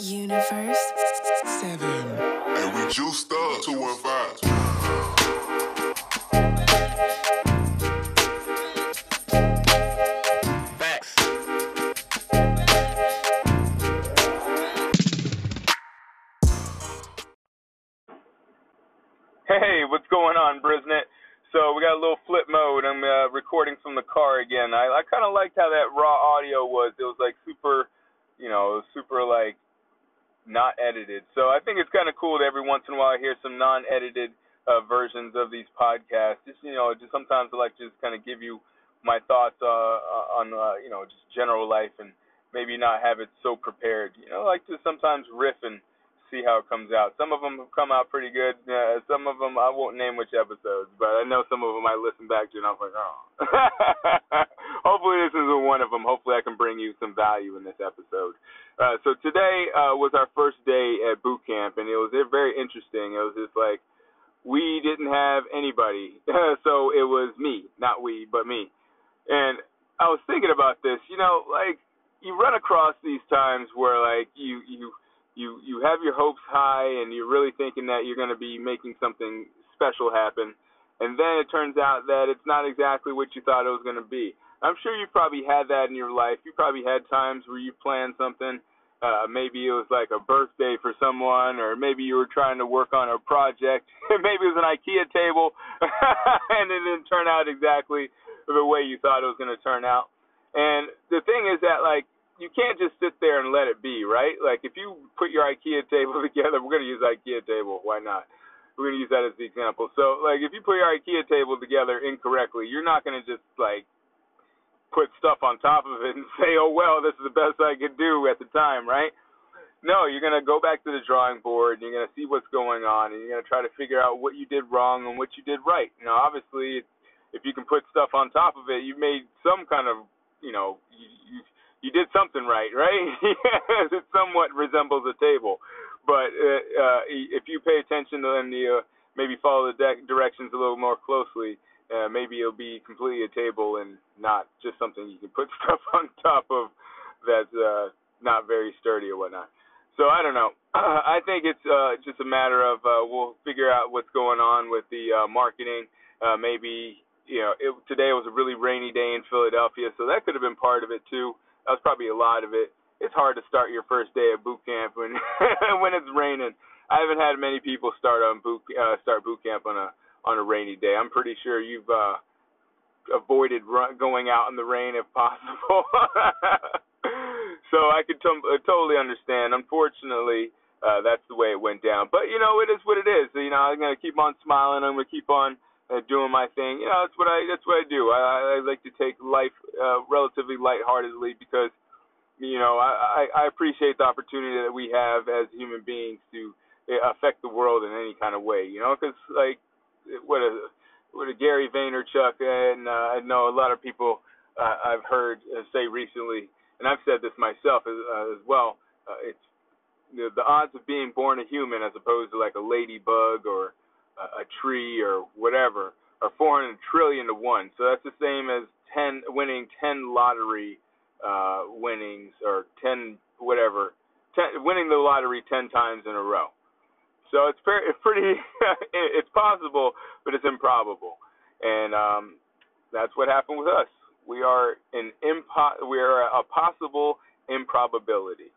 Universe 7. And we juiced up 215. Facts. Hey, what's going on, Brisnet? So we got a little flip mode. I'm uh, recording from the car again. I, I kind of liked how that raw audio was. It was like super, you know, super like not edited. So I think it's kind of cool that every once in a while I hear some non-edited uh, versions of these podcasts. Just you know, just sometimes I like just kind of give you my thoughts uh, on uh, you know just general life and maybe not have it so prepared. You know, I like to sometimes riff and see how it comes out. Some of them have come out pretty good. Uh, some of them I won't name which episodes, but I know some of them I listen back to and I'm like, oh. Hopefully this isn't one of them. Hopefully I can bring you some value in this episode. Uh, so today uh, was our first day at boot camp, and it was very interesting. It was just like we didn't have anybody, so it was me, not we, but me. And I was thinking about this. You know, like you run across these times where like you you you you have your hopes high and you're really thinking that you're going to be making something special happen. And then it turns out that it's not exactly what you thought it was going to be. I'm sure you've probably had that in your life. You probably had times where you planned something uh maybe it was like a birthday for someone or maybe you were trying to work on a project. Maybe it was an ikea table. And it didn't turn out exactly the way you thought it was going to turn out. And the thing is that like you can't just sit there and let it be, right? Like if you put your IKEA table together, we're gonna use IKEA table. Why not? We're gonna use that as the example. So like if you put your IKEA table together incorrectly, you're not gonna just like put stuff on top of it and say, oh well, this is the best I could do at the time, right? No, you're gonna go back to the drawing board. And you're gonna see what's going on, and you're gonna try to figure out what you did wrong and what you did right. Now, obviously, if you can put stuff on top of it, you've made some kind of, you know, you, you you did something right, right? it somewhat resembles a table, but uh, uh, if you pay attention to and you uh, maybe follow the de- directions a little more closely, uh, maybe it'll be completely a table and not just something you can put stuff on top of that's uh, not very sturdy or whatnot. So I don't know. I think it's uh, just a matter of uh, we'll figure out what's going on with the uh, marketing. Uh, maybe you know it, today was a really rainy day in Philadelphia, so that could have been part of it too was probably a lot of it. It's hard to start your first day at boot camp when when it's raining. I haven't had many people start on boot uh, start boot camp on a on a rainy day. I'm pretty sure you've uh, avoided run, going out in the rain if possible. so I could t- totally understand. Unfortunately, uh, that's the way it went down. But you know, it is what it is. You know, I'm gonna keep on smiling. I'm gonna keep on uh, doing my thing. You know, that's what I that's what I do. I, I like to take life uh, relatively lightheartedly because you know I, I I appreciate the opportunity that we have as human beings to uh, affect the world in any kind of way. You know, because like what a what a Gary Vaynerchuk and uh, I know a lot of people uh, I've heard uh, say recently, and I've said this myself as, uh, as well. Uh, it's the, the odds of being born a human as opposed to like a ladybug or a, tree or whatever are 400 trillion to one. So that's the same as 10 winning 10 lottery uh, winnings or 10 whatever, 10, winning the lottery 10 times in a row. So it's, it's pretty, it's possible, but it's improbable, and um, that's what happened with us. We are an impo- we are a possible improbability,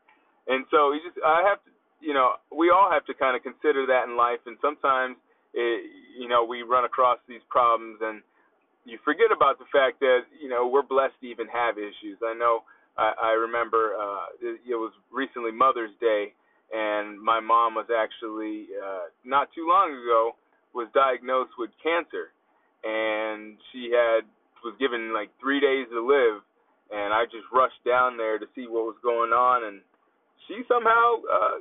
and so you just I have to, you know, we all have to kind of consider that in life, and sometimes it, you know, we run across these problems and you forget about the fact that, you know, we're blessed to even have issues. I know I, I remember uh, it, it was recently Mother's Day and my mom was actually uh, not too long ago was diagnosed with cancer and she had was given like three days to live and I just rushed down there to see what was going on and she somehow uh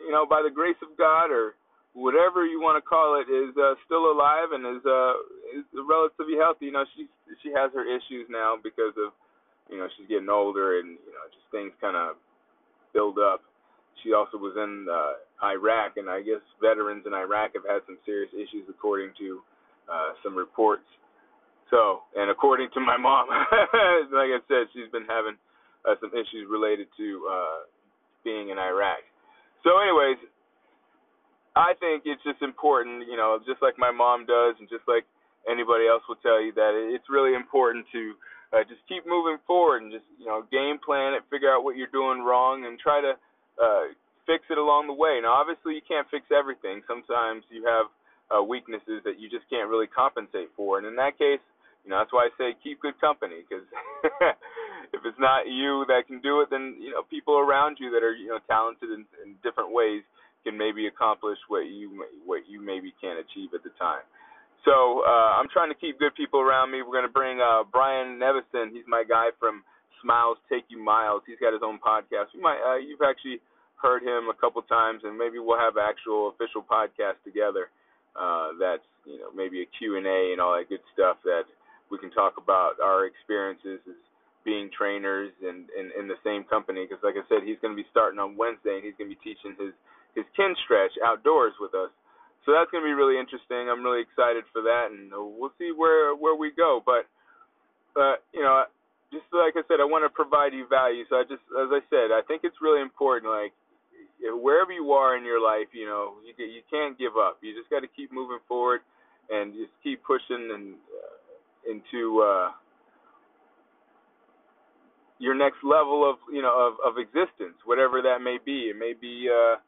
you know by the grace of God or whatever you want to call it, is uh, still alive and is uh is relatively healthy. You know, she she has her issues now because of you know she's getting older and you know just things kind of build up. She also was in uh, Iraq, and I guess veterans in Iraq have had some serious issues according to uh, some reports. So, and according to my mom, like I said, she's been having uh, some issues related to uh, being in Iraq. So, anyways, I think it's just important, you know, just like my mom does, and just like anybody else will tell you that it's really important to uh, just keep moving forward and just you know game plan it, figure out what you're doing wrong, and try to uh, fix it along the way. Now, obviously, you can't fix everything. Sometimes you have uh, weaknesses that you just can't really compensate for, and in that case, you know that's why I say keep good company because if it's not you that can do it, then you know people around you that are you know talented in, in different ways can maybe accomplish what you what you maybe can't achieve at the time. So uh, I'm trying to keep good people around me. We're going to bring uh, Brian Nevison. He's my guy from Smiles Take You Miles. He's got his own podcast. You might uh, you've actually heard him a couple times, and maybe we'll have actual official podcast together. Uh, that's you know maybe a Q and A and all that good stuff that we can talk about our experiences as being trainers and in, in the same company. Because like I said, he's going to be starting on Wednesday, and he's going to be teaching his his kin stretch outdoors with us so that's going to be really interesting. I'm really excited for that, and we'll see where where we go. But uh, you know, just like I said, I want to provide you value. So I just, as I said, I think it's really important. Like wherever you are in your life, you know, you you can't give up. You just got to keep moving forward and just keep pushing and uh, into uh, your next level of you know of of existence, whatever that may be. It may be uh,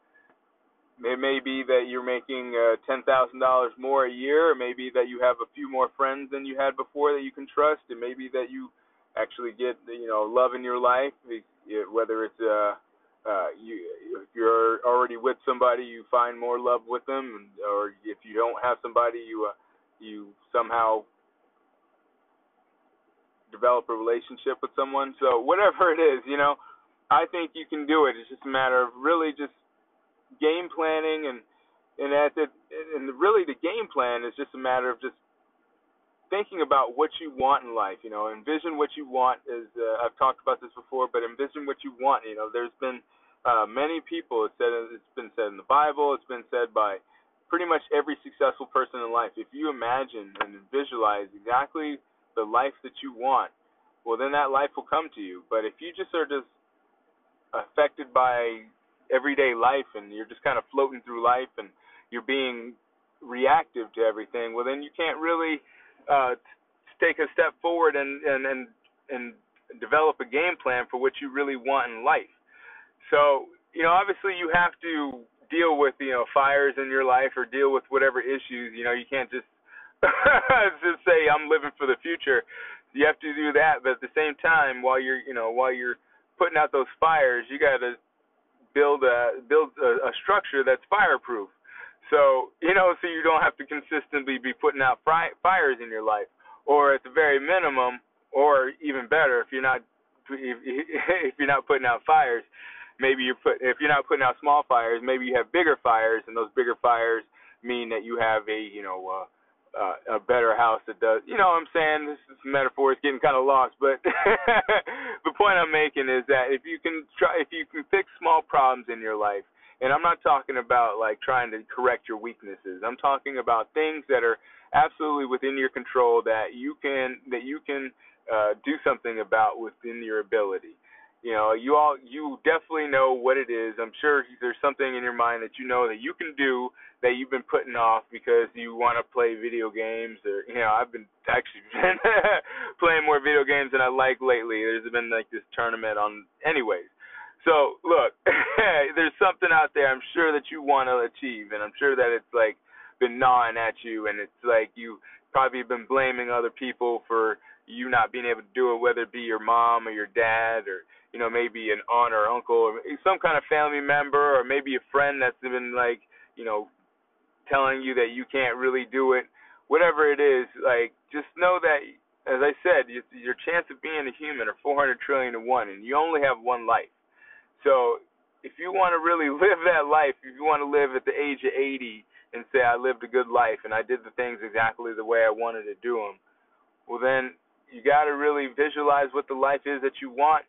it may be that you're making uh, ten thousand dollars more a year. It may be that you have a few more friends than you had before that you can trust. It may be that you actually get you know love in your life, whether it's uh, uh, you if you're already with somebody, you find more love with them, or if you don't have somebody, you uh, you somehow develop a relationship with someone. So whatever it is, you know, I think you can do it. It's just a matter of really just game planning and and at the and really the game plan is just a matter of just thinking about what you want in life. You know, envision what you want. Is uh, I've talked about this before, but envision what you want. You know, there's been uh, many people. It's said it's been said in the Bible. It's been said by pretty much every successful person in life. If you imagine and visualize exactly the life that you want, well, then that life will come to you. But if you just are just affected by everyday life and you're just kind of floating through life and you're being reactive to everything, well then you can't really uh take a step forward and and and and develop a game plan for what you really want in life. So, you know, obviously you have to deal with, you know, fires in your life or deal with whatever issues, you know, you can't just just say I'm living for the future. You have to do that, but at the same time while you're, you know, while you're putting out those fires, you got to build a build a, a structure that's fireproof. So you know, so you don't have to consistently be putting out fri- fires in your life, or at the very minimum, or even better, if you're not if, if you're not putting out fires, maybe you're put if you're not putting out small fires, maybe you have bigger fires, and those bigger fires mean that you have a you know uh, uh, a better house that does. You know what I'm saying? This, this metaphor is getting kind of lost, but the point I'm making is that if you can try, if you can fix small problems in your life, and I'm not talking about like trying to correct your weaknesses. I'm talking about things that are absolutely within your control that you can that you can uh, do something about within your ability you know, you all you definitely know what it is. I'm sure there's something in your mind that you know that you can do that you've been putting off because you want to play video games or you know, I've been actually been playing more video games than I like lately. There's been like this tournament on anyways. So, look, there's something out there I'm sure that you want to achieve and I'm sure that it's like been gnawing at you and it's like you probably been blaming other people for you not being able to do it whether it be your mom or your dad or you know, maybe an aunt or uncle or some kind of family member or maybe a friend that's been like, you know, telling you that you can't really do it. Whatever it is, like just know that as I said, your chance of being a human are 400 trillion to 1 and you only have one life. So, if you want to really live that life, if you want to live at the age of 80 and say I lived a good life and I did the things exactly the way I wanted to do them, well then you got to really visualize what the life is that you want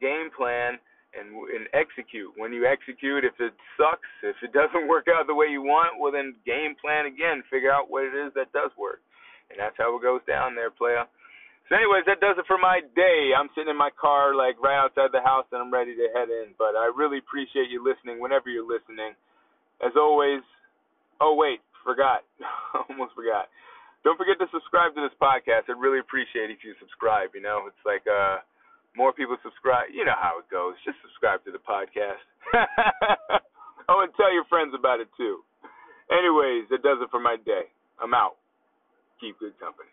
game plan and and execute. When you execute, if it sucks, if it doesn't work out the way you want, well then game plan again. Figure out what it is that does work, and that's how it goes down there, player. So, anyways, that does it for my day. I'm sitting in my car, like right outside the house, and I'm ready to head in. But I really appreciate you listening whenever you're listening. As always, oh wait, forgot, almost forgot. Don't forget to subscribe to this podcast. I'd really appreciate it if you subscribe. You know, it's like uh, more people subscribe. You know how it goes. Just subscribe to the podcast. oh, and tell your friends about it too. Anyways, that does it for my day. I'm out. Keep good company.